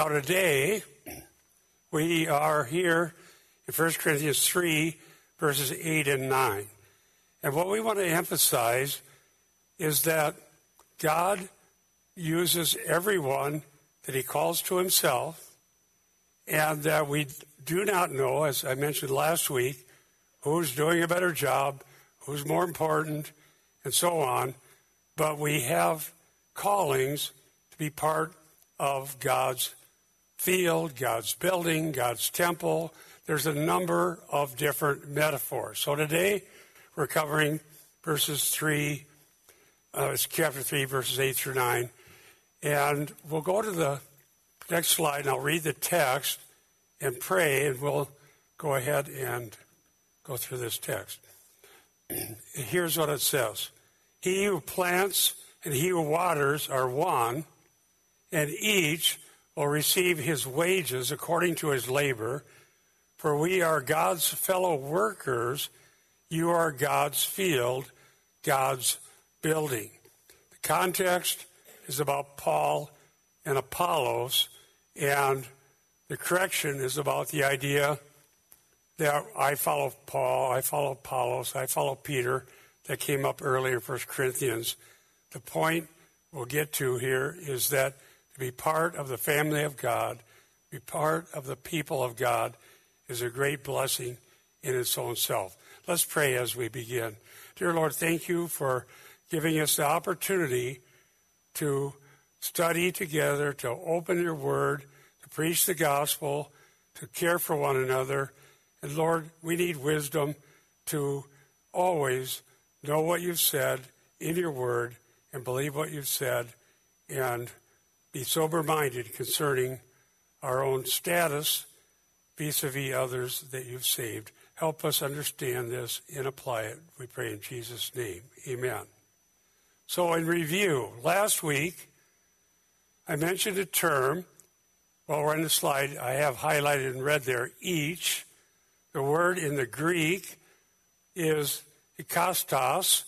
Now, today, we are here in 1 Corinthians 3, verses 8 and 9. And what we want to emphasize is that God uses everyone that he calls to himself, and that we do not know, as I mentioned last week, who's doing a better job, who's more important, and so on. But we have callings to be part of God's field, God's building, God's temple. There's a number of different metaphors. So today we're covering verses 3, uh, it's chapter 3, verses 8 through 9. And we'll go to the next slide and I'll read the text and pray, and we'll go ahead and go through this text. Here's what it says He who plants and he who waters are one, and each will receive his wages according to his labor. For we are God's fellow workers. You are God's field, God's building. The context is about Paul and Apollos, and the correction is about the idea that I follow Paul, I follow Apollos, I follow Peter, that came up earlier in 1 Corinthians. The point we'll get to here is that be part of the family of God, be part of the people of God, is a great blessing in its own self. Let's pray as we begin. Dear Lord, thank you for giving us the opportunity to study together, to open your word, to preach the gospel, to care for one another. And Lord, we need wisdom to always know what you've said in your word and believe what you've said and be sober minded concerning our own status vis a vis others that you've saved. Help us understand this and apply it. We pray in Jesus' name. Amen. So, in review, last week I mentioned a term. Well, we're on the slide. I have highlighted in red there each. The word in the Greek is ikastos,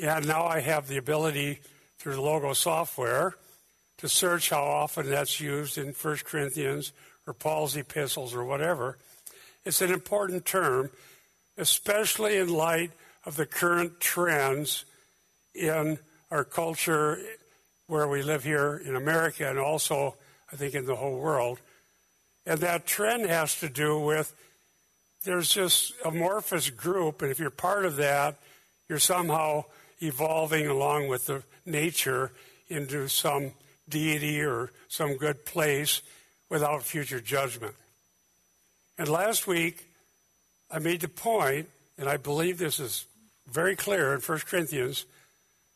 and now I have the ability through the Logos software to search how often that's used in 1 Corinthians or Paul's epistles or whatever. It's an important term, especially in light of the current trends in our culture where we live here in America and also, I think, in the whole world. And that trend has to do with there's this amorphous group, and if you're part of that, you're somehow evolving along with the nature into some deity or some good place without future judgment. And last week, I made the point, and I believe this is very clear in 1 Corinthians,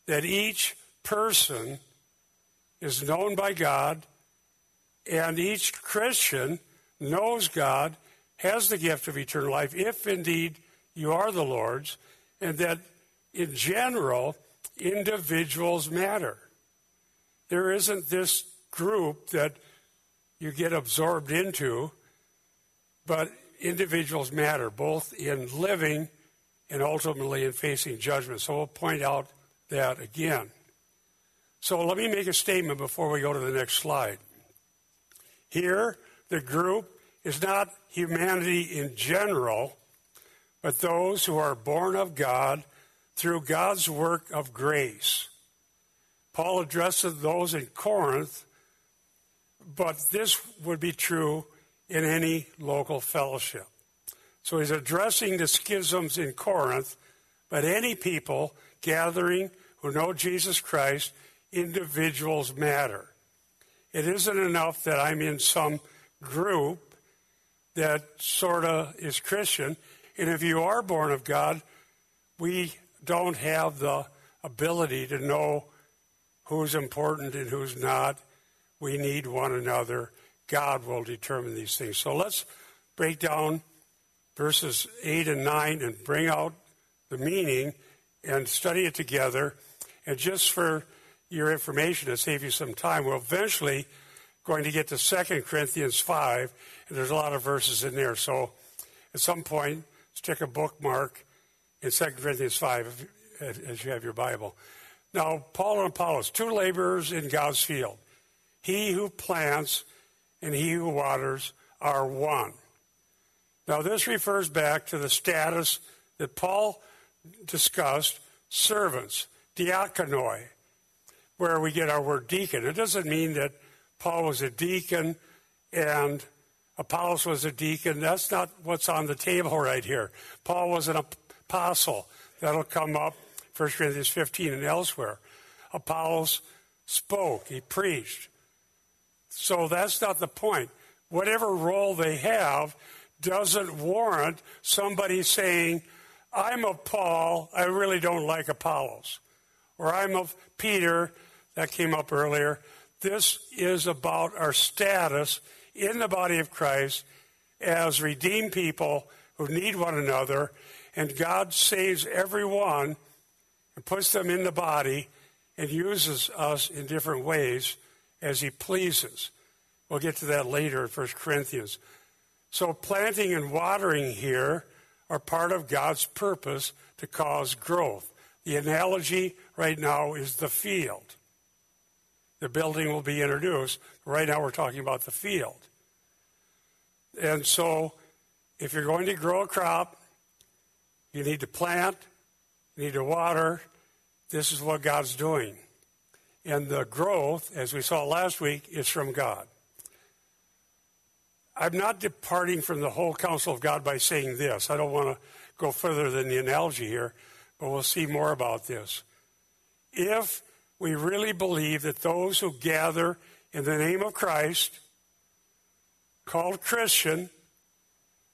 that each person is known by God, and each Christian knows God, has the gift of eternal life, if indeed you are the Lord's, and that in general, individuals matter. There isn't this group that you get absorbed into, but individuals matter, both in living and ultimately in facing judgment. So we'll point out that again. So let me make a statement before we go to the next slide. Here, the group is not humanity in general, but those who are born of God through God's work of grace. Paul addresses those in Corinth, but this would be true in any local fellowship. So he's addressing the schisms in Corinth, but any people gathering who know Jesus Christ, individuals matter. It isn't enough that I'm in some group that sort of is Christian. And if you are born of God, we don't have the ability to know who's important and who's not. We need one another. God will determine these things. So let's break down verses 8 and 9 and bring out the meaning and study it together. And just for your information to save you some time, we're eventually going to get to 2 Corinthians 5, and there's a lot of verses in there. So at some point, stick a bookmark in 2 Corinthians 5 as you have your Bible. Now, Paul and Apollos, two laborers in God's field. He who plants and he who waters are one. Now, this refers back to the status that Paul discussed servants, diakonoi, where we get our word deacon. It doesn't mean that Paul was a deacon and Apollos was a deacon. That's not what's on the table right here. Paul was an apostle. That'll come up 1 Corinthians 15 and elsewhere. Apollos spoke, he preached. So that's not the point. Whatever role they have doesn't warrant somebody saying, I'm of Paul, I really don't like Apollos. Or I'm of Peter, that came up earlier. This is about our status in the body of Christ as redeemed people who need one another, and God saves everyone and puts them in the body and uses us in different ways as He pleases. We'll get to that later in 1 Corinthians. So, planting and watering here are part of God's purpose to cause growth. The analogy right now is the field. The building will be introduced. Right now, we're talking about the field. And so, if you're going to grow a crop, you need to plant, need to water. This is what God's doing. And the growth, as we saw last week, is from God. I'm not departing from the whole counsel of God by saying this. I don't want to go further than the analogy here, but we'll see more about this. If we really believe that those who gather in the name of Christ, called Christian,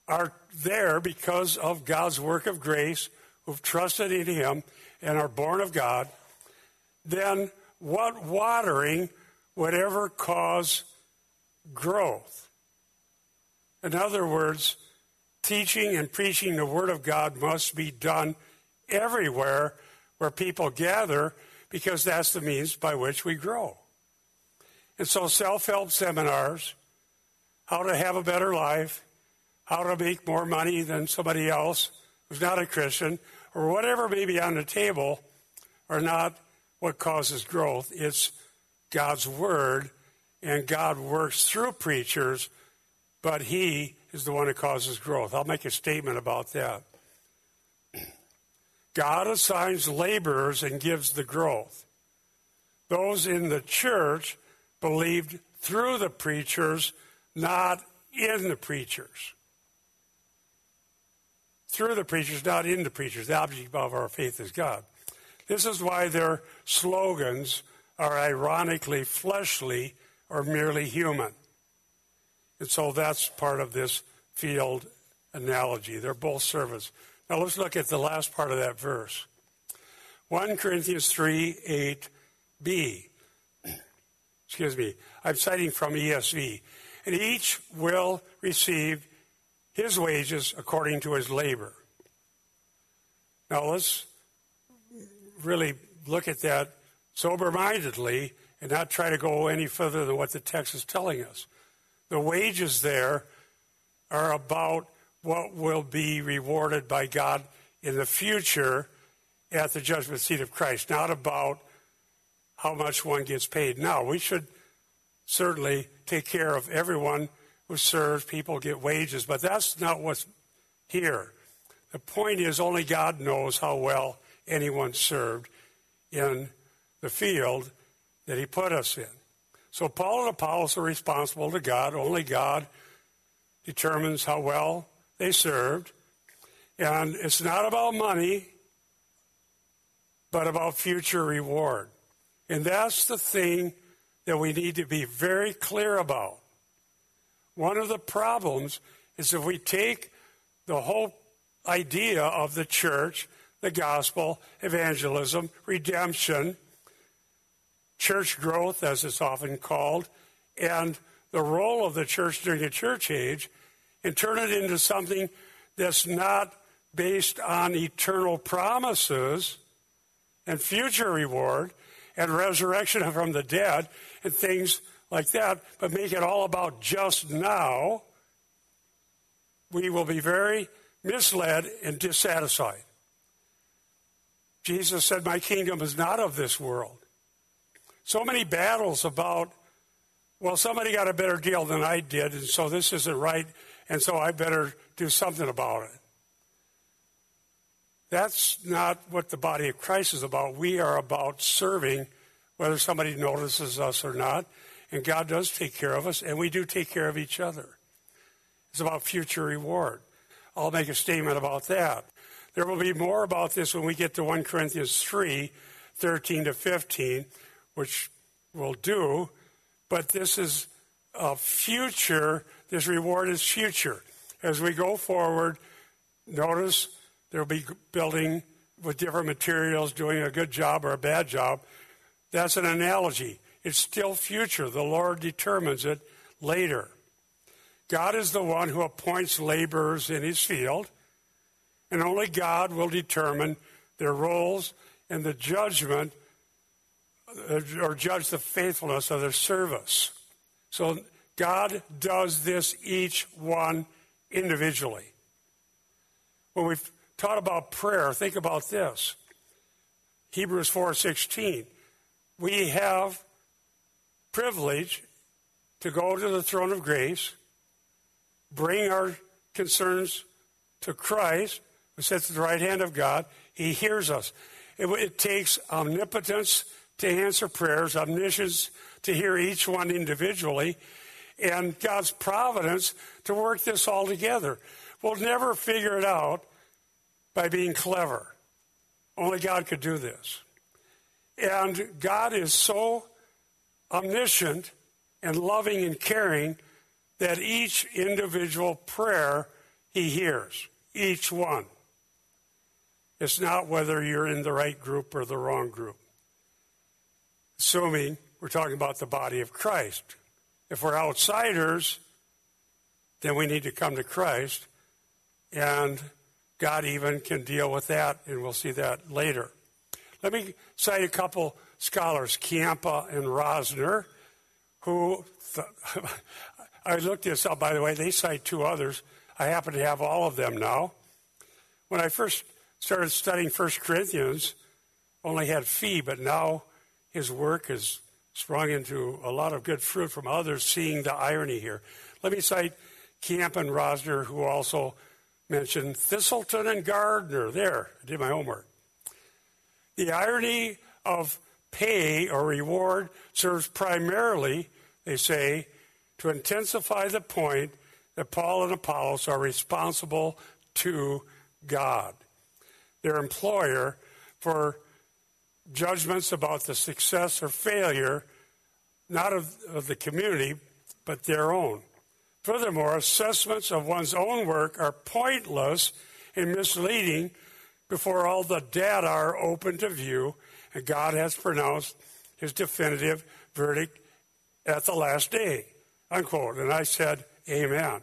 are there because of God's work of grace, who've trusted in Him and are born of God, then what watering would ever cause growth? In other words, teaching and preaching the Word of God must be done everywhere where people gather because that's the means by which we grow. And so, self help seminars, how to have a better life, how to make more money than somebody else who's not a Christian, or whatever may be on the table, are not what causes growth. It's God's Word, and God works through preachers, but He is the one who causes growth. I'll make a statement about that. God assigns laborers and gives the growth. Those in the church believed through the preachers, not in the preachers. Through the preachers, not in the preachers. The object of our faith is God. This is why their slogans are ironically fleshly or merely human. And so that's part of this field analogy. They're both servants. Now let's look at the last part of that verse. 1 Corinthians 3 8b. Excuse me. I'm citing from ESV. And each will receive his wages according to his labor. Now let's really look at that sober mindedly and not try to go any further than what the text is telling us. The wages there are about what will be rewarded by God in the future at the judgment seat of Christ, not about how much one gets paid now. We should certainly take care of everyone who serves, people get wages, but that's not what's here. The point is, only God knows how well anyone served in the field that He put us in. So Paul and Apollos are responsible to God. Only God determines how well they served. And it's not about money, but about future reward. And that's the thing that we need to be very clear about. One of the problems is if we take the whole idea of the church, the gospel, evangelism, redemption, church growth, as it's often called, and the role of the church during the church age, and turn it into something that's not based on eternal promises and future reward and resurrection from the dead and things like that, but make it all about just now, we will be very misled and dissatisfied. Jesus said, My kingdom is not of this world. So many battles about well, somebody got a better deal than I did, and so this isn't right, and so I better do something about it. That's not what the body of Christ is about. We are about serving, whether somebody notices us or not, and God does take care of us, and we do take care of each other. It's about future reward. I'll make a statement about that. There will be more about this when we get to 1 Corinthians 3 13 to 15, which we'll do, but this is a future, this reward is future. As we go forward, notice there'll be building with different materials, doing a good job or a bad job. That's an analogy. It's still future. The Lord determines it later. God is the one who appoints laborers in his field, and only God will determine their roles and the judgment uh, or judge the faithfulness of their service. So God does this each one individually. When we've taught about prayer, think about this. Hebrews 4:16. We have privilege to go to the throne of grace, bring our concerns to Christ, who sits at the right hand of God. He hears us. It, it takes omnipotence to answer prayers, omniscience to hear each one individually, and God's providence to work this all together. We'll never figure it out by being clever. Only God could do this. And God is so omniscient and loving and caring that each individual prayer he hears, each one. It's not whether you're in the right group or the wrong group. Assuming we're talking about the body of Christ. If we're outsiders, then we need to come to Christ, and God even can deal with that, and we'll see that later. Let me cite a couple scholars, Ciampa and Rosner, who th- I looked this up, by the way, they cite two others. I happen to have all of them now. When I first started studying 1 Corinthians, only had Fee, but now his work has sprung into a lot of good fruit from others seeing the irony here. Let me cite Camp and Rosner, who also mentioned Thiselton and Gardner. There, I did my homework. The irony of pay or reward serves primarily, they say, to intensify the point that Paul and Apollos are responsible to God their employer for judgments about the success or failure, not of, of the community, but their own. Furthermore, assessments of one's own work are pointless and misleading before all the data are open to view and God has pronounced his definitive verdict at the last day. Unquote. And I said, Amen.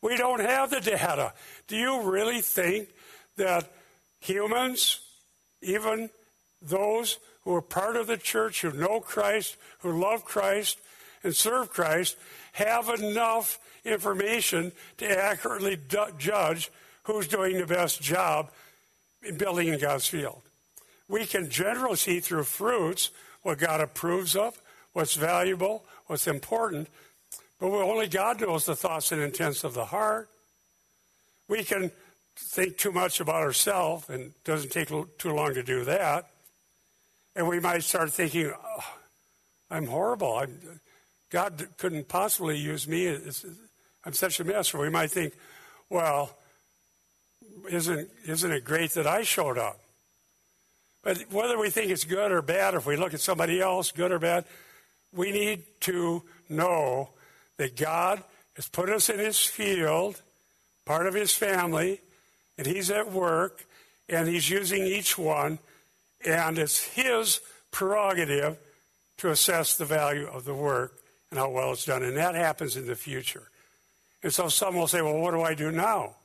We don't have the data. Do you really think that humans, even those who are part of the church, who know Christ, who love Christ, and serve Christ, have enough information to accurately judge who's doing the best job in building in God's field. We can generally see through fruits what God approves of, what's valuable, what's important, but only God knows the thoughts and intents of the heart. We can think too much about ourselves, and it doesn't take too long to do that. And we might start thinking, oh, I'm horrible. I'm, God couldn't possibly use me. It's, I'm such a mess. Or we might think, well, isn't, isn't it great that I showed up? But whether we think it's good or bad, if we look at somebody else, good or bad, we need to know that God has put us in His field, part of His family, and he's at work and he's using each one, and it's his prerogative to assess the value of the work and how well it's done. And that happens in the future. And so some will say, well, what do I do now?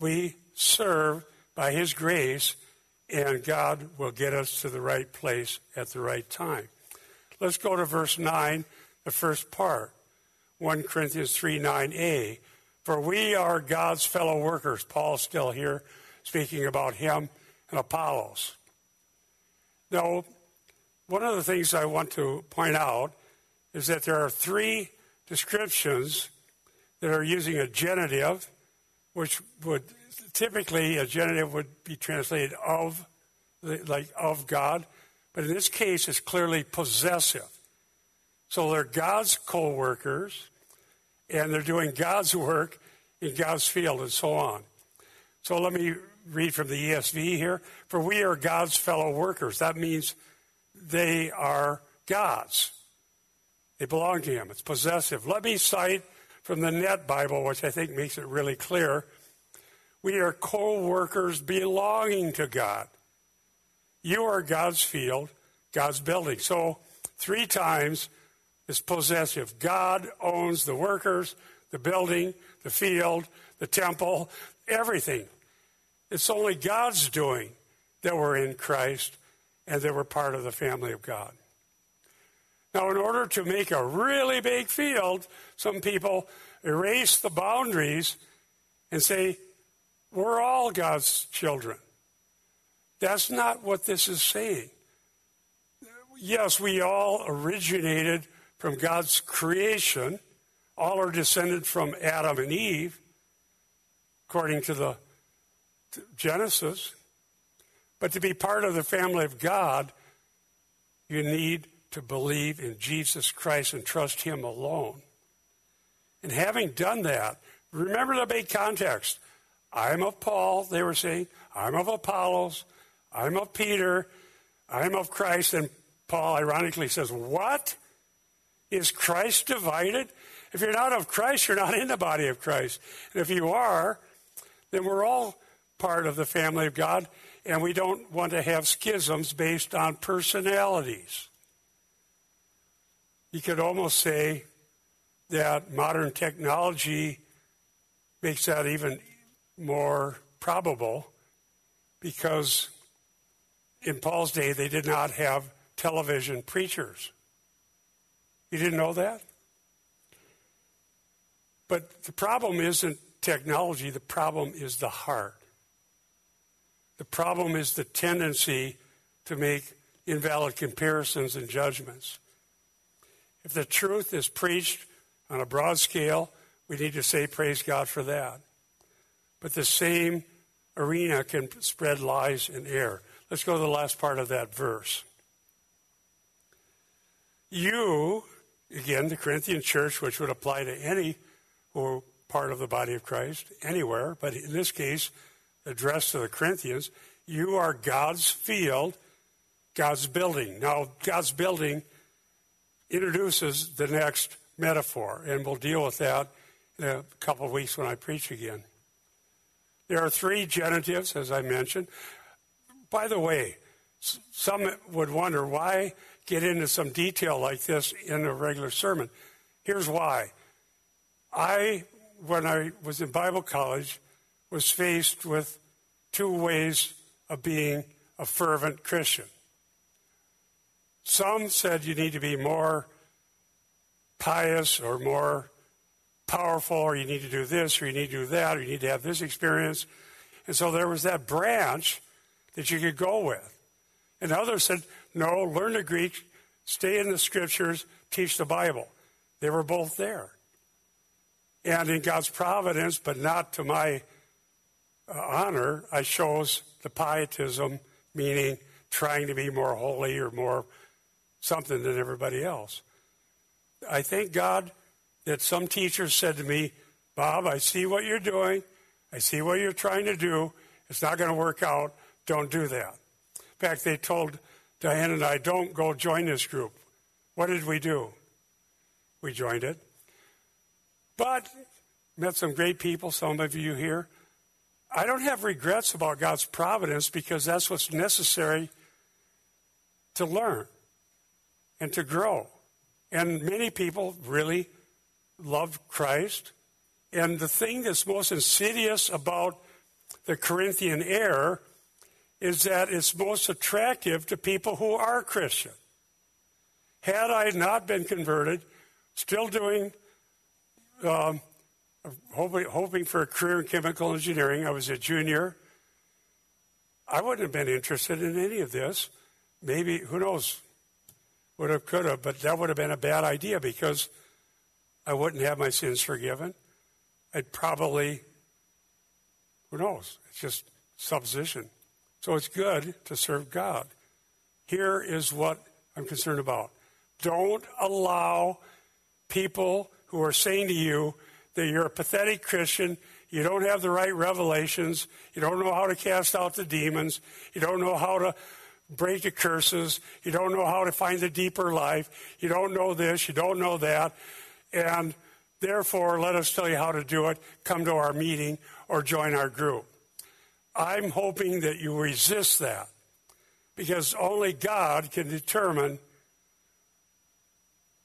We serve by his grace, and God will get us to the right place at the right time. Let's go to verse 9, the first part. 1 Corinthians 3 9a. For we are God's fellow workers. Paul's still here speaking about him and Apollos. Now, one of the things I want to point out is that there are three descriptions that are using a genitive, which would typically a genitive would be translated of, like of God, but in this case it's clearly possessive. So they're God's co workers, and they're doing God's work in God's field, and so on. So let me read from the ESV here. For we are God's fellow workers. That means they are God's. They belong to Him. It's possessive. Let me cite from the NET Bible, which I think makes it really clear. We are co workers belonging to God. You are God's field, God's building. So, three times is possessive. God owns the workers, the building, the field, the temple, everything. It's only God's doing that we're in Christ and that we're part of the family of God. Now, in order to make a really big field, some people erase the boundaries and say, we're all God's children. That's not what this is saying. Yes, we all originated from God's creation. All are descended from Adam and Eve, according to the Genesis. But to be part of the family of God, you need to believe in Jesus Christ and trust Him alone. And having done that, remember the big context. I'm of Paul, they were saying. I'm of Apollos. I'm of Peter. I'm of Christ. And Paul ironically says, What? Is Christ divided? If you're not of Christ, you're not in the body of Christ. And if you are, then we're all part of the family of God, and we don't want to have schisms based on personalities. You could almost say that modern technology makes that even more probable because in Paul's day they did not have television preachers. You didn't know that? But the problem isn't technology, the problem is the heart. The problem is the tendency to make invalid comparisons and judgments. If the truth is preached on a broad scale, we need to say, Praise God for that. But the same arena can spread lies and error. Let's go to the last part of that verse. You, again, the Corinthian church, which would apply to any are part of the body of Christ, anywhere, but in this case, addressed to the Corinthians, you are God's field, God's building. Now, God's building introduces the next metaphor, and we'll deal with that in a couple of weeks when I preach again. There are three genitives, as I mentioned. By the way, some would wonder why get into some detail like this in a regular sermon. Here's why. I, when I was in Bible college, was faced with two ways of being a fervent Christian. Some said you need to be more pious or more powerful, or you need to do this, or you need to do that, or you need to have this experience. And so there was that branch that you could go with. And others said, no, learn the Greek, stay in the scriptures, teach the Bible. They were both there. And in God's providence, but not to my uh, honor, I chose the pietism, meaning trying to be more holy or more something than everybody else. I thank God that some teachers said to me, Bob, I see what you're doing. I see what you're trying to do. It's not going to work out. Don't do that. In fact, they told Diane and I, don't go join this group. What did we do? We joined it. But met some great people, some of you here. I don't have regrets about God's providence because that's what's necessary to learn and to grow. And many people really love Christ. And the thing that's most insidious about the Corinthian error is that it's most attractive to people who are Christian. Had I not been converted, still doing um, hoping, hoping for a career in chemical engineering. I was a junior. I wouldn't have been interested in any of this. Maybe, who knows? would have, could have, but that would have been a bad idea because I wouldn't have my sins forgiven. I'd probably, who knows? It's just supposition. So it's good to serve God. Here is what I'm concerned about. Don't allow people who are saying to you that you're a pathetic Christian, you don't have the right revelations, you don't know how to cast out the demons, you don't know how to break the curses, you don't know how to find the deeper life, you don't know this, you don't know that, and therefore let us tell you how to do it. Come to our meeting or join our group. I'm hoping that you resist that because only God can determine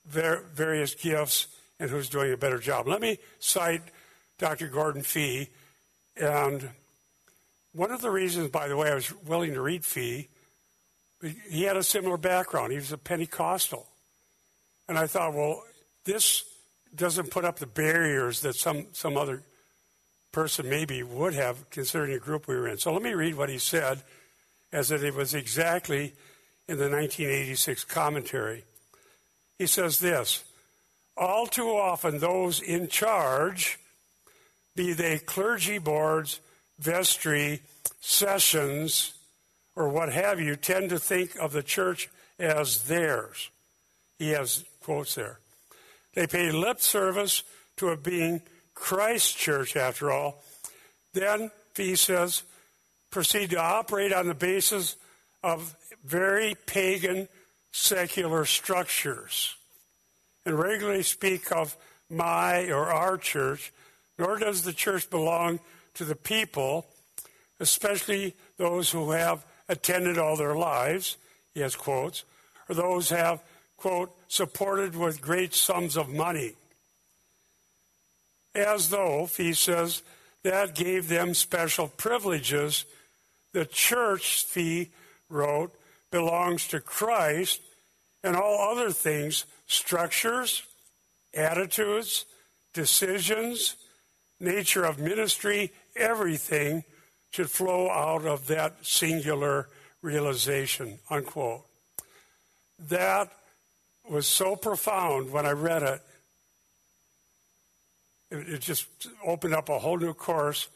various gifts and who's doing a better job. Let me cite Dr. Gordon Fee. And one of the reasons, by the way, I was willing to read Fee, he had a similar background. He was a Pentecostal. And I thought, well, this doesn't put up the barriers that some, some other person maybe would have, considering the group we were in. So let me read what he said, as it was exactly in the 1986 commentary. He says this All too often, those in charge, be they clergy boards, vestry, sessions, or what have you, tend to think of the church as theirs. He has quotes there. They pay lip service to it being Christ's church, after all. Then, he says, proceed to operate on the basis of very pagan secular structures and regularly speak of my or our church, nor does the church belong to the people, especially those who have attended all their lives, he has quotes, or those have, quote, supported with great sums of money. As though, he says, that gave them special privileges. The church, Fee wrote, belongs to Christ, and all other things, structures, attitudes, decisions, nature of ministry, everything should flow out of that singular realization, unquote. That was so profound when I read it. It, it just opened up a whole new course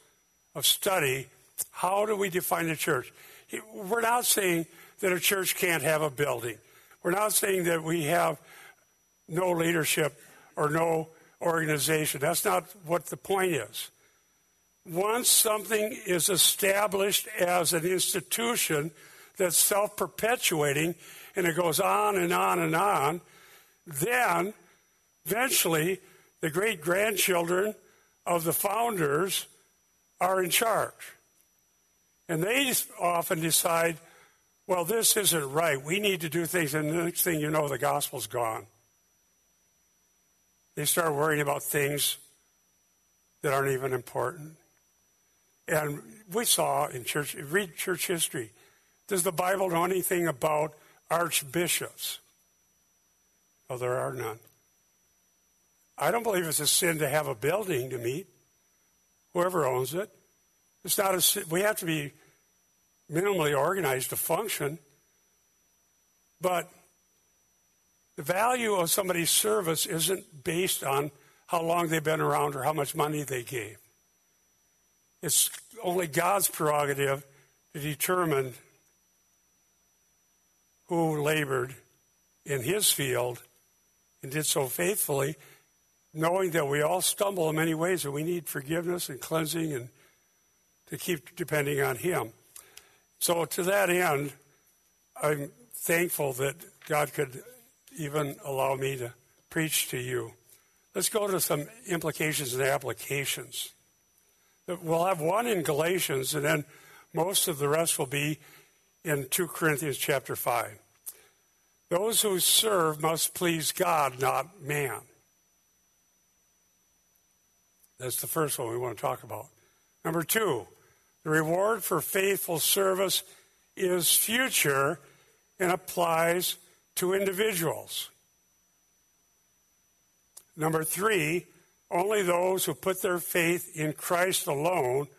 of study. How do we define the church? We're not saying that a church can't have a building. We're not saying that we have no leadership or no organization. That's not what the point is. Once something is established as an institution that's self perpetuating and it goes on and on and on, then eventually the great grandchildren of the founders are in charge. And they often decide well, this isn't right. We need to do things. And the next thing you know, the gospel's gone. They start worrying about things that aren't even important. And we saw in church, read church history. Does the Bible know anything about archbishops? Oh, there are none. I don't believe it's a sin to have a building to meet. Whoever owns it. It's not a we have to be minimally organized to function. But the value of somebody's service isn't based on how long they've been around or how much money they gave. It's only God's prerogative to determine who labored in his field and did so faithfully, knowing that we all stumble in many ways and we need forgiveness and cleansing and to keep depending on him. So, to that end, I'm thankful that God could even allow me to preach to you. Let's go to some implications and applications. We'll have one in Galatians, and then most of the rest will be in 2 Corinthians chapter 5. Those who serve must please God, not man. That's the first one we want to talk about. Number two, the reward for faithful service is future and applies to individuals. Number three, only those who put their faith in Christ alone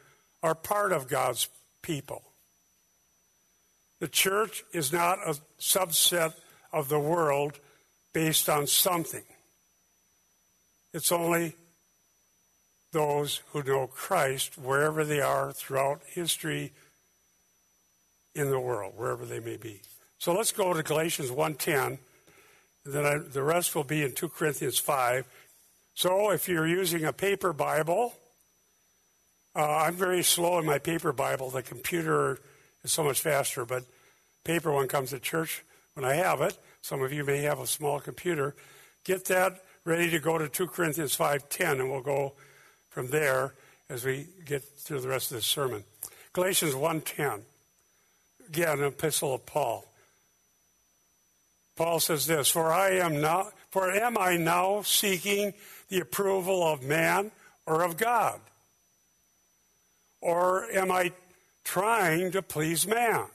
are part of God's people. The church is not a subset of the world based on something. It's only those who know Christ wherever they are throughout history in the world, wherever they may be. So let's go to Galatians 1.10. Then I, the rest will be in 2 Corinthians 5. So if you're using a paper Bible, uh, I'm very slow in my paper Bible. The computer is so much faster, but paper one comes to church when I have it. Some of you may have a small computer. Get that ready to go to 2 Corinthians 5:10 and we'll go from there as we get through the rest of this sermon. Galatians 1:10. Again, an epistle of Paul. Paul says this, for I am now for am I now seeking the approval of man or of God? Or am I trying to please man?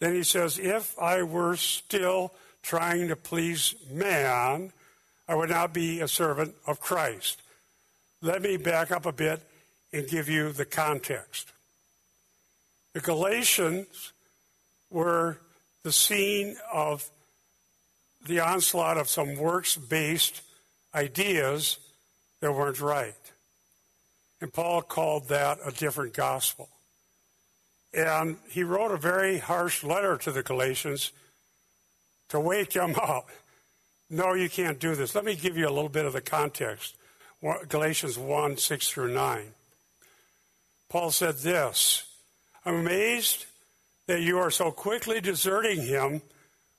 Then he says, if I were still trying to please man, I would not be a servant of Christ. Let me back up a bit and give you the context. The Galatians were the scene of the onslaught of some works based ideas that weren't right. And Paul called that a different gospel. And he wrote a very harsh letter to the Galatians to wake them up. No, you can't do this. Let me give you a little bit of the context. Galatians 1 6 through 9. Paul said this I'm amazed that you are so quickly deserting him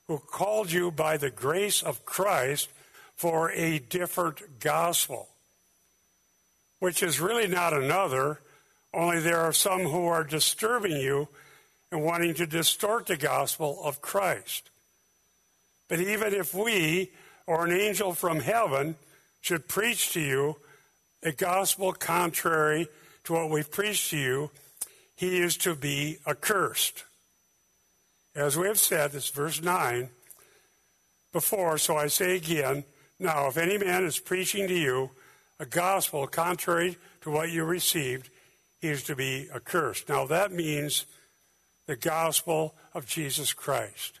who called you by the grace of Christ for a different gospel, which is really not another, only there are some who are disturbing you and wanting to distort the gospel of Christ. But even if we or an angel from heaven should preach to you a gospel contrary to what we've preached to you, he is to be accursed. As we have said, this verse 9 before, so I say again, now if any man is preaching to you a gospel contrary to what you received, is to be accursed. Now that means the gospel of Jesus Christ.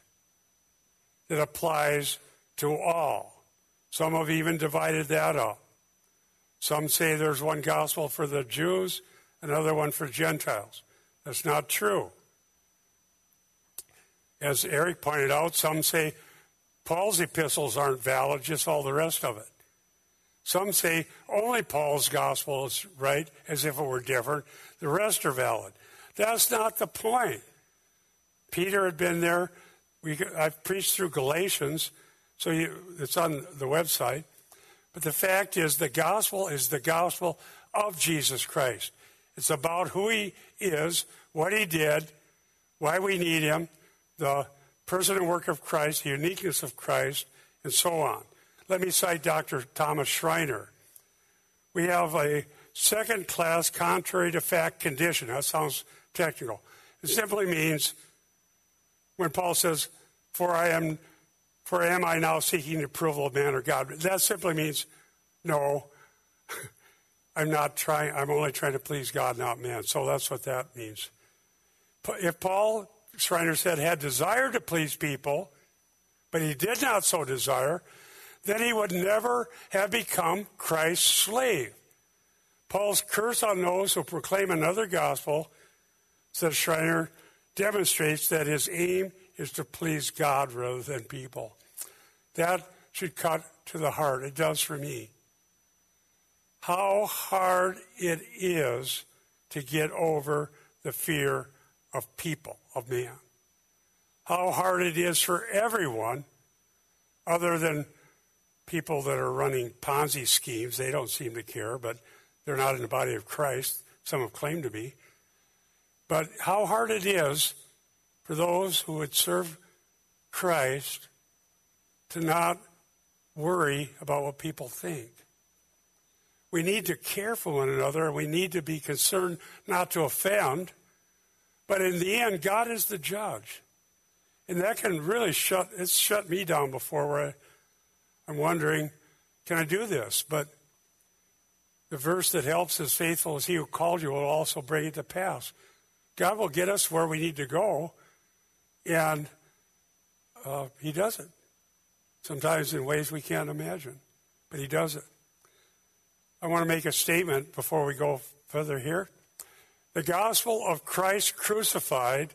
It applies to all. Some have even divided that up. Some say there's one gospel for the Jews, another one for Gentiles. That's not true. As Eric pointed out, some say Paul's epistles aren't valid, just all the rest of it. Some say only Paul's gospel is right, as if it were different. The rest are valid. That's not the point. Peter had been there. We, I've preached through Galatians, so you, it's on the website. But the fact is, the gospel is the gospel of Jesus Christ. It's about who he is, what he did, why we need him, the person and work of Christ, the uniqueness of Christ, and so on. Let me cite Dr. Thomas Schreiner. We have a second class contrary to fact condition. That sounds technical. It simply means when Paul says, For I am for am I now seeking the approval of man or God? That simply means no. I'm not trying I'm only trying to please God, not man. So that's what that means. If Paul Schreiner said, had desire to please people, but he did not so desire, then he would never have become Christ's slave. Paul's curse on those who proclaim another gospel, says Schreiner, demonstrates that his aim is to please God rather than people. That should cut to the heart. It does for me. How hard it is to get over the fear of people, of man. How hard it is for everyone, other than people that are running Ponzi schemes. They don't seem to care, but they're not in the body of Christ. Some have claimed to be. But how hard it is for those who would serve Christ to not worry about what people think. We need to care for one another. And we need to be concerned not to offend. But in the end, God is the judge. And that can really shut, it's shut me down before where I, I'm wondering, can I do this? But the verse that helps is faithful as he who called you will also bring it to pass. God will get us where we need to go. And uh, He does it. Sometimes in ways we can't imagine, but He does it. I want to make a statement before we go further here. The gospel of Christ crucified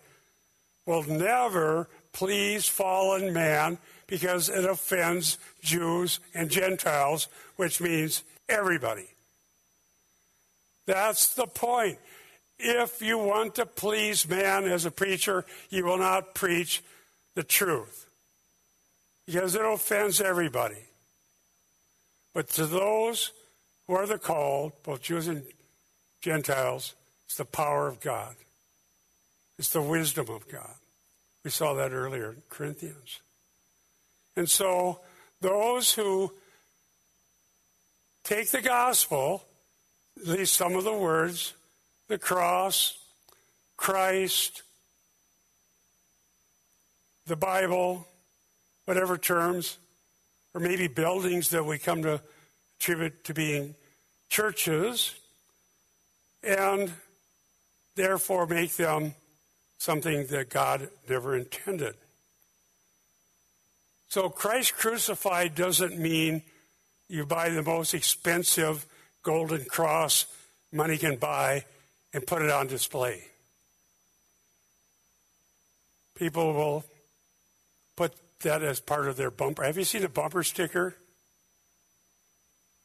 will never please fallen man because it offends Jews and Gentiles, which means everybody. That's the point. If you want to please man as a preacher, you will not preach the truth because it offends everybody. But to those who are the called, both Jews and Gentiles, it's the power of God. It's the wisdom of God. We saw that earlier in Corinthians. And so those who take the gospel, at least some of the words, the cross, Christ, the Bible, whatever terms, or maybe buildings that we come to attribute to being churches, and therefore make them something that God never intended. So Christ crucified doesn't mean you buy the most expensive golden cross money can buy and put it on display. People will put that as part of their bumper. Have you seen a bumper sticker?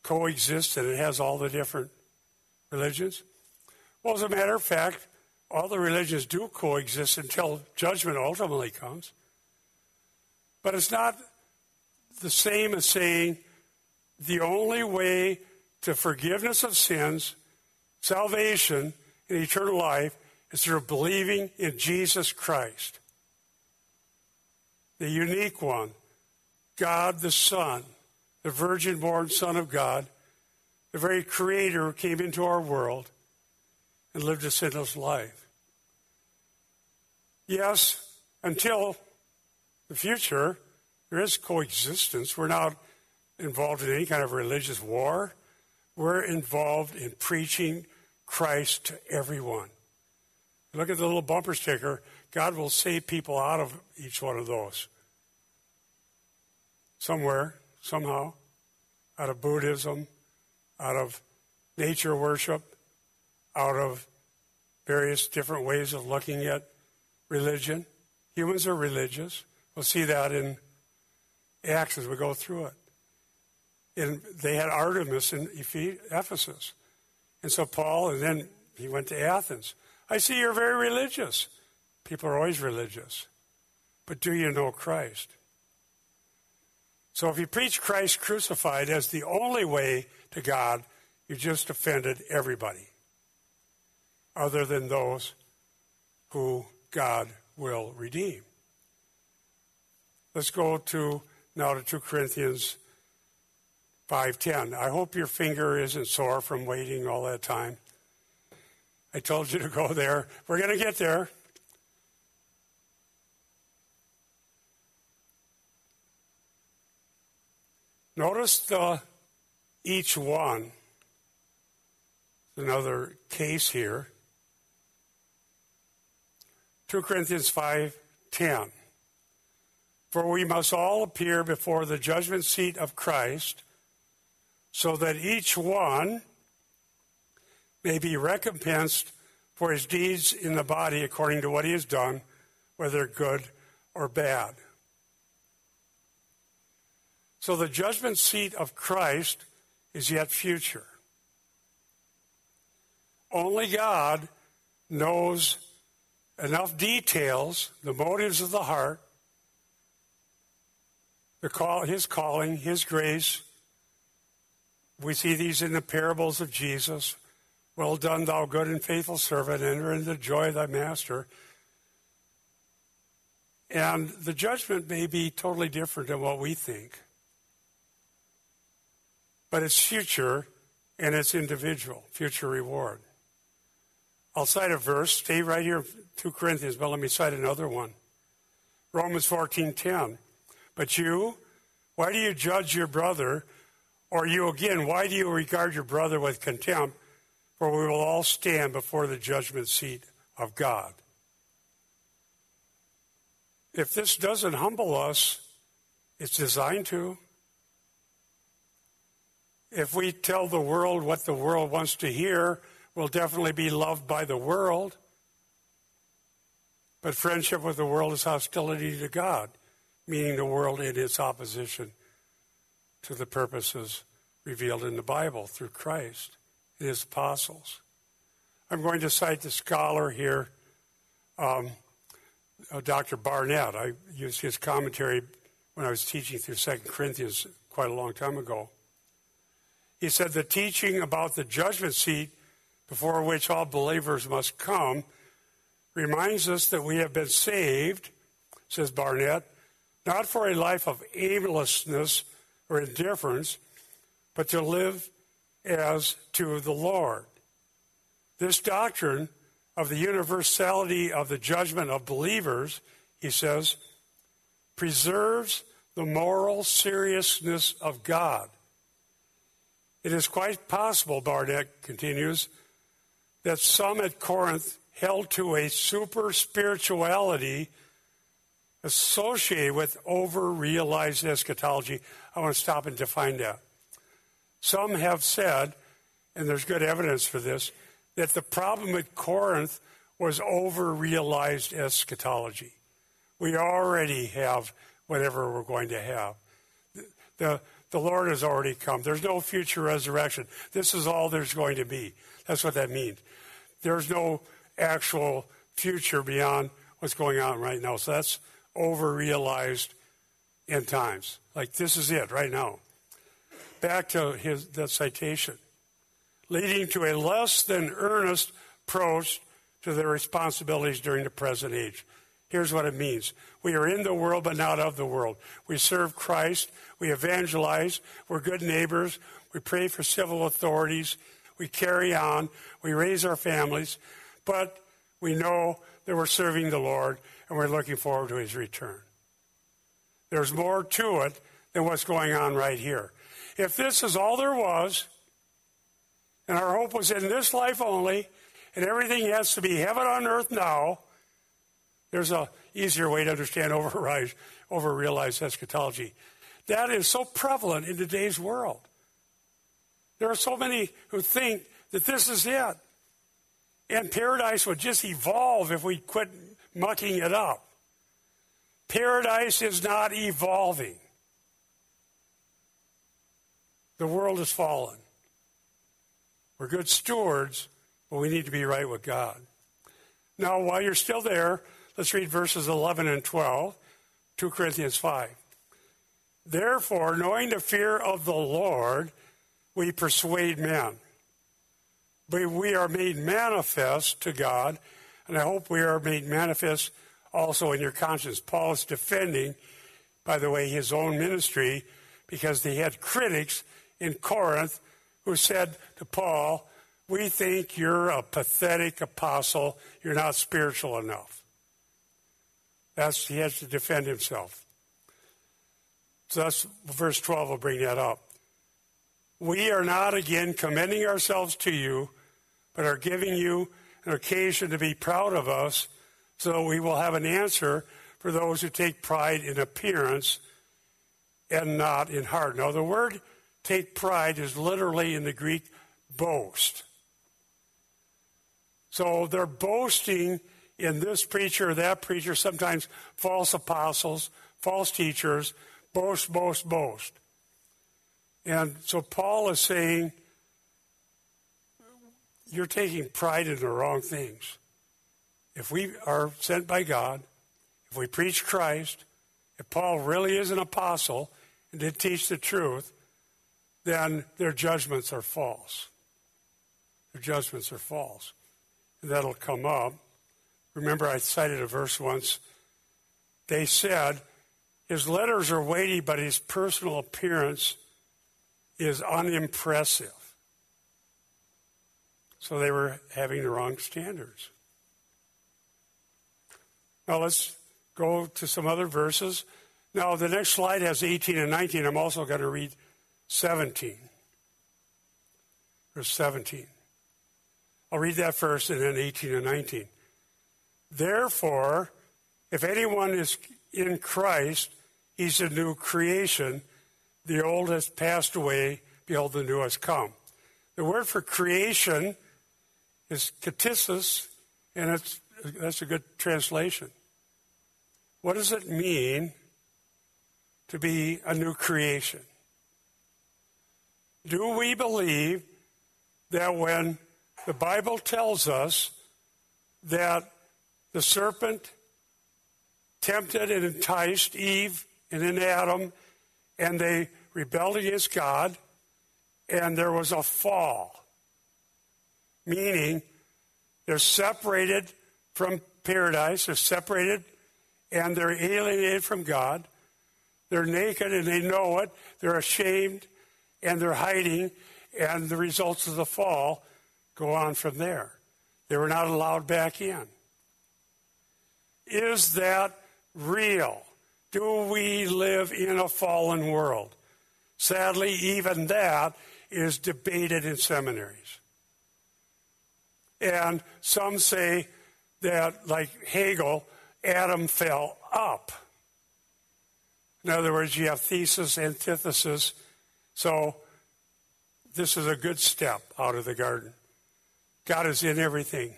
Coexist and it has all the different religions. Well, as a matter of fact, all the religions do coexist until judgment ultimately comes. But it's not the same as saying the only way to forgiveness of sins, salvation, and eternal life is through believing in Jesus Christ, the unique one, God the Son, the virgin born Son of God, the very Creator who came into our world and lived a sinless life. Yes, until the future, there is coexistence. We're not involved in any kind of religious war. We're involved in preaching Christ to everyone. Look at the little bumper sticker. God will save people out of each one of those. Somewhere, somehow, out of Buddhism, out of nature worship, out of various different ways of looking at religion. Humans are religious. We'll see that in Acts as we go through it. And they had Artemis in Ephesus. And so Paul, and then he went to Athens. I see you're very religious. People are always religious. But do you know Christ? So if you preach Christ crucified as the only way to God, you just offended everybody other than those who God will redeem. Let's go to now to 2 Corinthians 5:10. I hope your finger isn't sore from waiting all that time. I told you to go there. We're going to get there. Notice the each one. Another case here. 2 Corinthians 5:10. For we must all appear before the judgment seat of Christ, so that each one may be recompensed for his deeds in the body according to what he has done, whether good or bad. So the judgment seat of Christ is yet future. Only God knows enough details, the motives of the heart, the call, his calling, his grace. We see these in the parables of Jesus. Well done, thou good and faithful servant, enter into the joy of thy master. And the judgment may be totally different than what we think. But it's future and it's individual, future reward. I'll cite a verse. Stay right here, 2 Corinthians, but let me cite another one. Romans 14:10. But you, why do you judge your brother? Or you again, why do you regard your brother with contempt? For we will all stand before the judgment seat of God. if this doesn't humble us, it's designed to. If we tell the world what the world wants to hear, we'll definitely be loved by the world. But friendship with the world is hostility to God, meaning the world in its opposition to the purposes revealed in the Bible through Christ and his apostles. I'm going to cite the scholar here, um, uh, Dr. Barnett. I used his commentary when I was teaching through 2 Corinthians quite a long time ago. He said the teaching about the judgment seat before which all believers must come reminds us that we have been saved, says Barnett, not for a life of aimlessness or indifference, but to live as to the Lord. This doctrine of the universality of the judgment of believers, he says, preserves the moral seriousness of God. It is quite possible, Barnett continues, that some at Corinth held to a super spirituality associated with over realized eschatology. I want to stop and define that. Some have said, and there's good evidence for this, that the problem at Corinth was over realized eschatology. We already have whatever we're going to have. The, the Lord has already come. There's no future resurrection. This is all there's going to be. That's what that means. There's no actual future beyond what's going on right now. So that's over realized end times. Like this is it right now. Back to his that citation. Leading to a less than earnest approach to their responsibilities during the present age. Here's what it means. We are in the world, but not of the world. We serve Christ. We evangelize. We're good neighbors. We pray for civil authorities. We carry on. We raise our families. But we know that we're serving the Lord and we're looking forward to his return. There's more to it than what's going on right here. If this is all there was, and our hope was in this life only, and everything has to be heaven on earth now, there's a easier way to understand over, over realized eschatology. That is so prevalent in today's world. There are so many who think that this is it. And paradise would just evolve if we quit mucking it up. Paradise is not evolving. The world has fallen. We're good stewards, but we need to be right with God. Now, while you're still there, let's read verses 11 and 12, 2 Corinthians 5. Therefore, knowing the fear of the Lord, we persuade men. But we are made manifest to God and I hope we are made manifest also in your conscience. Paul is defending, by the way, his own ministry because he had critics in Corinth who said to Paul, We think you're a pathetic apostle. You're not spiritual enough. That's, he has to defend himself. So that's verse 12 will bring that up. We are not again commending ourselves to you, but are giving you an occasion to be proud of us, so we will have an answer for those who take pride in appearance and not in heart. Now, the word take pride is literally in the Greek boast. So they're boasting in this preacher or that preacher, sometimes false apostles, false teachers, boast, boast, boast. And so Paul is saying, you're taking pride in the wrong things. If we are sent by God, if we preach Christ, if Paul really is an apostle and did teach the truth, then their judgments are false. Their judgments are false. And that'll come up. Remember, I cited a verse once. They said, His letters are weighty, but his personal appearance is unimpressive. So they were having the wrong standards. Now let's go to some other verses. Now the next slide has 18 and 19. I'm also going to read 17. Verse 17. I'll read that first and then 18 and 19. Therefore, if anyone is in Christ, he's a new creation. The old has passed away, behold, the new has come. The word for creation is ktisis, and it's, that's a good translation. What does it mean to be a new creation? Do we believe that when the Bible tells us that the serpent tempted and enticed Eve and then Adam, and they rebelled against God, and there was a fall. Meaning, they're separated from paradise, they're separated, and they're alienated from God. They're naked and they know it, they're ashamed, and they're hiding, and the results of the fall go on from there. They were not allowed back in. Is that real? Do we live in a fallen world? Sadly, even that is debated in seminaries. And some say that, like Hegel, Adam fell up. In other words, you have thesis, antithesis. So this is a good step out of the garden. God is in everything.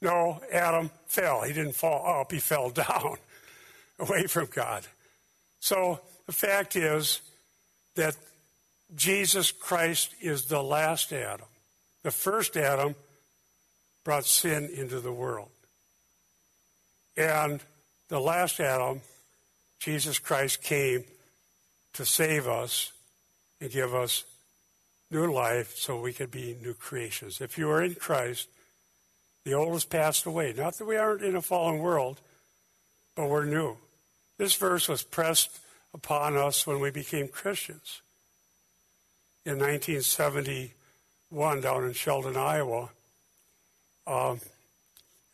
No, Adam fell. He didn't fall up, he fell down away from God. So the fact is that Jesus Christ is the last Adam. The first Adam brought sin into the world. And the last Adam, Jesus Christ, came to save us and give us new life so we could be new creations. If you are in Christ, the old has passed away. Not that we aren't in a fallen world, but we're new. This verse was pressed upon us when we became Christians. In 1971, down in Sheldon, Iowa, um,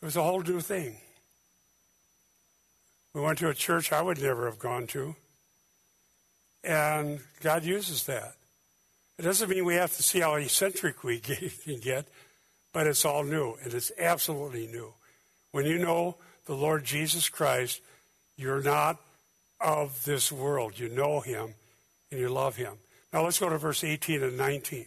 it was a whole new thing. We went to a church I would never have gone to, and God uses that. It doesn't mean we have to see how eccentric we can get, but it's all new, and it's absolutely new. When you know the Lord Jesus Christ, you're not of this world. You know him and you love him. Now let's go to verse 18 and 19.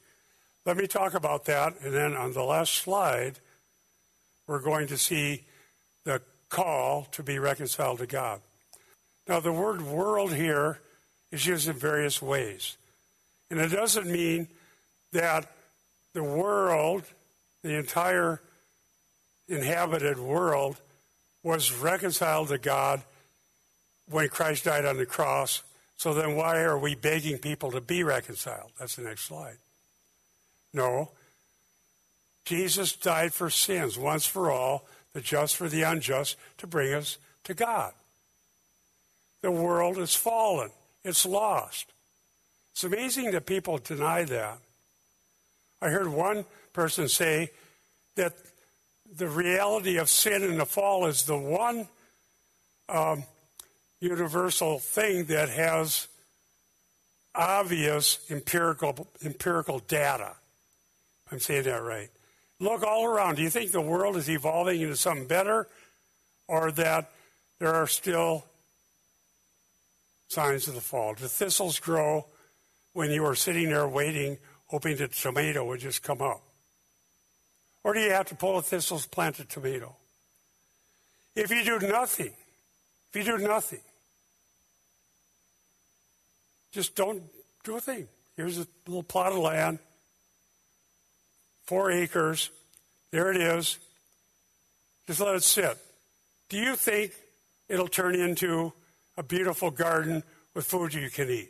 Let me talk about that, and then on the last slide, we're going to see the call to be reconciled to God. Now, the word world here is used in various ways, and it doesn't mean that the world, the entire inhabited world, was reconciled to God when Christ died on the cross. So then, why are we begging people to be reconciled? That's the next slide. No. Jesus died for sins once for all, the just for the unjust, to bring us to God. The world is fallen, it's lost. It's amazing that people deny that. I heard one person say that the reality of sin and the fall is the one um, universal thing that has obvious empirical empirical data. I'm saying that right. Look all around. Do you think the world is evolving into something better, or that there are still signs of the fall? Do thistles grow when you are sitting there waiting hoping that tomato would just come up? Or do you have to pull a thistles, plant a tomato? If you do nothing, if you do nothing, just don't do a thing. Here's a little plot of land, four acres. There it is. Just let it sit. Do you think it'll turn into a beautiful garden with food you can eat?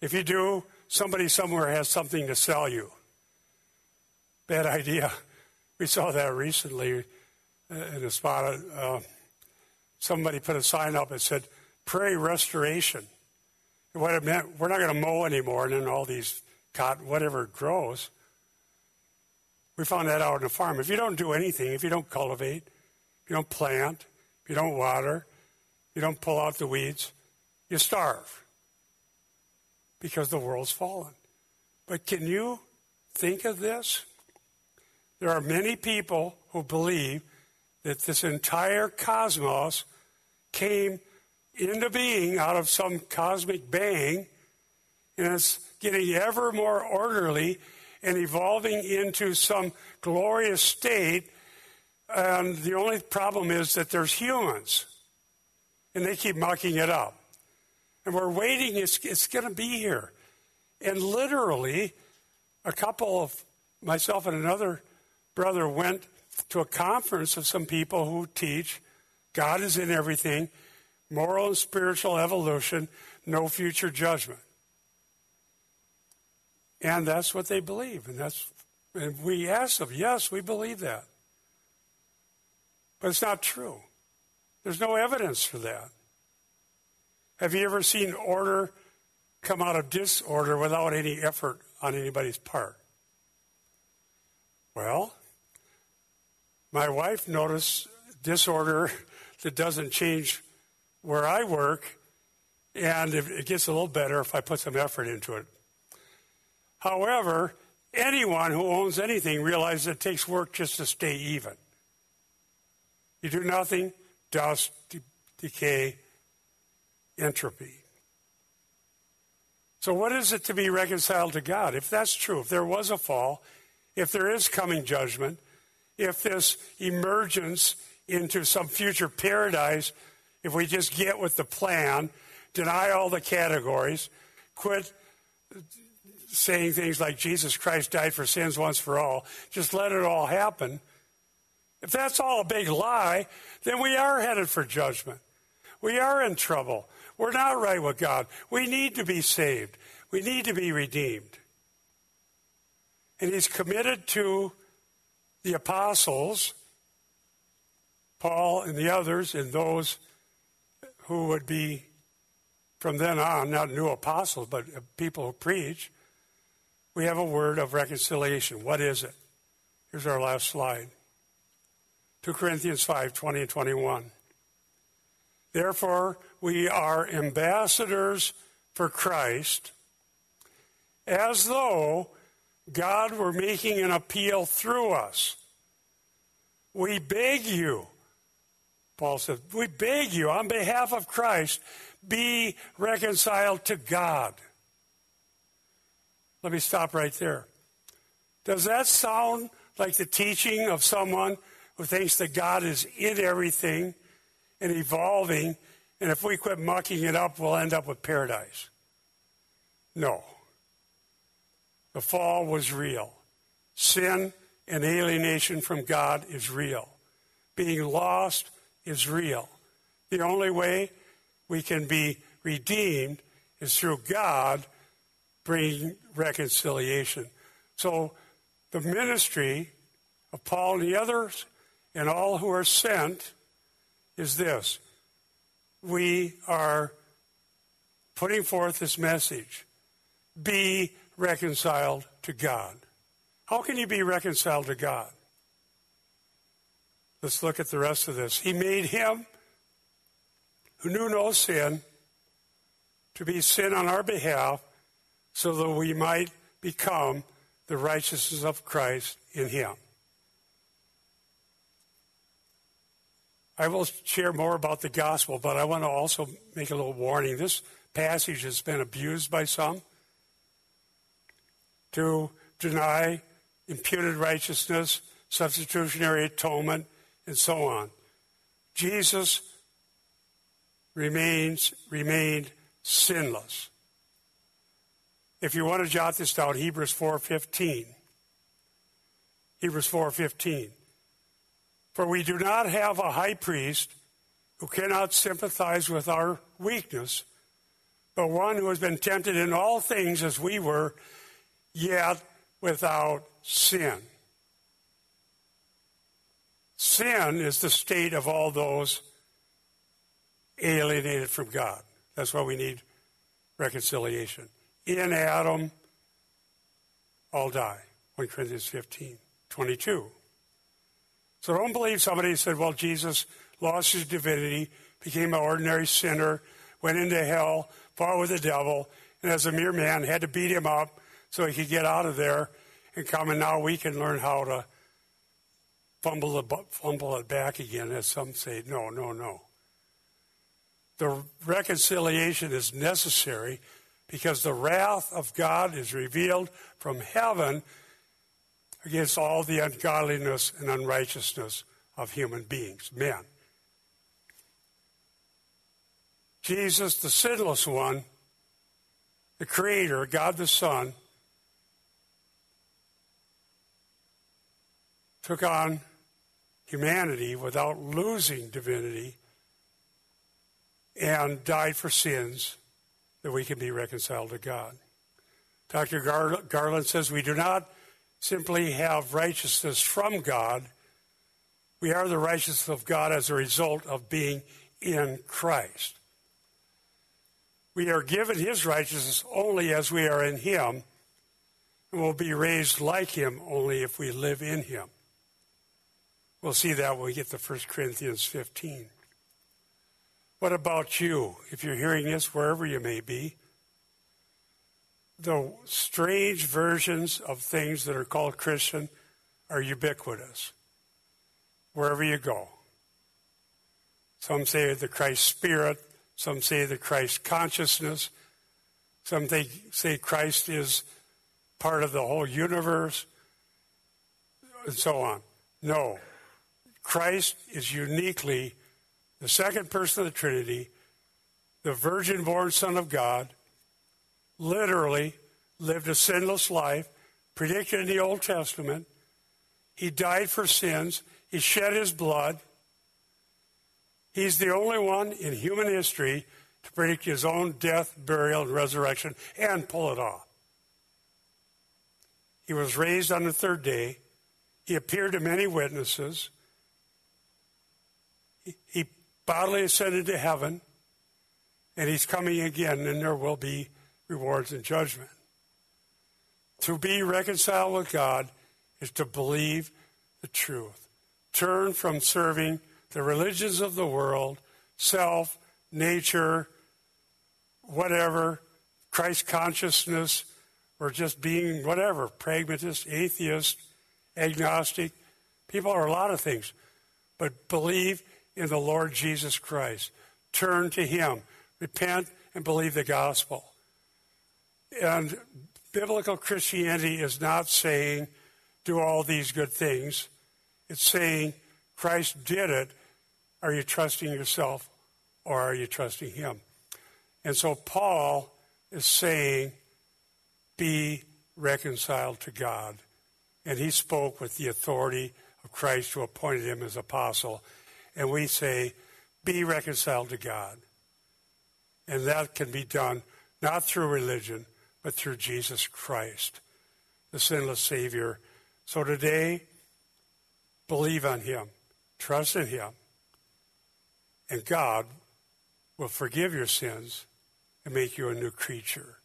If you do, somebody somewhere has something to sell you. Bad idea. We saw that recently uh, in a spot. Uh, somebody put a sign up that said, pray restoration. What it meant, we're not going to mow anymore, and then all these cotton, whatever grows. We found that out on the farm. If you don't do anything, if you don't cultivate, if you don't plant, if you don't water, you don't pull out the weeds, you starve because the world's fallen. But can you think of this? There are many people who believe that this entire cosmos came into being out of some cosmic bang, and it's getting ever more orderly and evolving into some glorious state. And the only problem is that there's humans, and they keep mucking it up. And we're waiting, it's, it's going to be here. And literally, a couple of myself and another brother went to a conference of some people who teach God is in everything, moral and spiritual evolution, no future judgment. And that's what they believe. And that's and we ask them, yes, we believe that. But it's not true. There's no evidence for that. Have you ever seen order come out of disorder without any effort on anybody's part? Well, my wife noticed disorder that doesn't change where I work, and it gets a little better if I put some effort into it. However, anyone who owns anything realizes it takes work just to stay even. You do nothing, dust, de- decay, entropy. So, what is it to be reconciled to God? If that's true, if there was a fall, if there is coming judgment, if this emergence into some future paradise, if we just get with the plan, deny all the categories, quit saying things like Jesus Christ died for sins once for all, just let it all happen. If that's all a big lie, then we are headed for judgment. We are in trouble. We're not right with God. We need to be saved. We need to be redeemed. And He's committed to the apostles, Paul and the others, and those who would be from then on, not new apostles, but people who preach, we have a word of reconciliation. What is it? Here's our last slide 2 Corinthians 5 20 and 21. Therefore, we are ambassadors for Christ, as though God were making an appeal through us. We beg you, Paul said, we beg you on behalf of Christ, be reconciled to God. Let me stop right there. Does that sound like the teaching of someone who thinks that God is in everything and evolving, and if we quit mucking it up, we'll end up with paradise? No. The fall was real. Sin and alienation from God is real. Being lost is real. The only way we can be redeemed is through God bringing reconciliation. So the ministry of Paul and the others and all who are sent is this we are putting forth this message be reconciled to God. How can you be reconciled to God? Let's look at the rest of this. He made him who knew no sin to be sin on our behalf so that we might become the righteousness of Christ in him. I will share more about the gospel, but I want to also make a little warning. This passage has been abused by some to deny imputed righteousness, substitutionary atonement, and so on. Jesus remains remained sinless. If you want to jot this down, Hebrews 4:15. Hebrews 4:15. For we do not have a high priest who cannot sympathize with our weakness, but one who has been tempted in all things as we were, yet without sin. Sin is the state of all those alienated from God. That's why we need reconciliation. In Adam, all die. 1 Corinthians 15, 22. So don't believe somebody said, well, Jesus lost his divinity, became an ordinary sinner, went into hell, fought with the devil, and as a mere man had to beat him up so he could get out of there and come, and now we can learn how to fumble, the, fumble it back again, as some say. No, no, no. The reconciliation is necessary because the wrath of God is revealed from heaven against all the ungodliness and unrighteousness of human beings, men. Jesus, the sinless one, the Creator, God the Son, took on humanity without losing divinity and died for sins that we can be reconciled to God. Dr. Gar- Garland says we do not simply have righteousness from God, we are the righteousness of God as a result of being in Christ. We are given his righteousness only as we are in him, and will be raised like him only if we live in him. We'll see that when we get to 1 Corinthians 15. What about you? If you're hearing this, wherever you may be, the strange versions of things that are called Christian are ubiquitous wherever you go. Some say the Christ Spirit, some say the Christ consciousness, some say Christ is part of the whole universe, and so on. No, Christ is uniquely the second person of the Trinity, the virgin born Son of God, literally lived a sinless life, predicted in the Old Testament. He died for sins, he shed his blood. He's the only one in human history to predict his own death, burial, and resurrection and pull it off. He was raised on the third day. He appeared to many witnesses. He bodily ascended to heaven, and he's coming again, and there will be rewards and judgment. To be reconciled with God is to believe the truth. Turn from serving the religions of the world, self, nature, whatever, Christ consciousness, or just being whatever, pragmatist, atheist, agnostic. People are a lot of things. But believe in the Lord Jesus Christ. Turn to Him. Repent and believe the gospel. And biblical Christianity is not saying do all these good things. It's saying Christ did it. Are you trusting yourself or are you trusting Him? And so Paul is saying, be reconciled to God. And he spoke with the authority of Christ who appointed him as apostle and we say, be reconciled to God. And that can be done not through religion, but through Jesus Christ, the sinless Savior. So today, believe on Him, trust in Him, and God will forgive your sins and make you a new creature.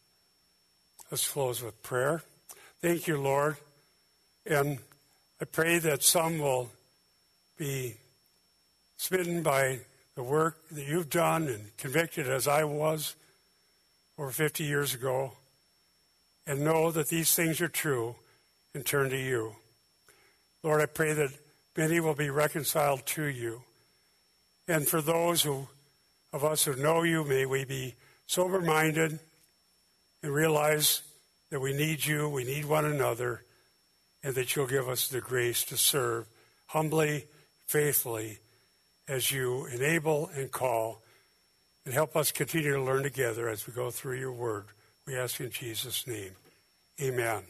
Let's close with prayer. Thank you, Lord. And I pray that some will be smitten by the work that you've done and convicted as I was over 50 years ago, and know that these things are true and turn to you. Lord, I pray that many will be reconciled to you. And for those who, of us who know you, may we be sober minded and realize that we need you, we need one another, and that you'll give us the grace to serve humbly, faithfully as you enable and call and help us continue to learn together as we go through your word. We ask in Jesus' name. Amen.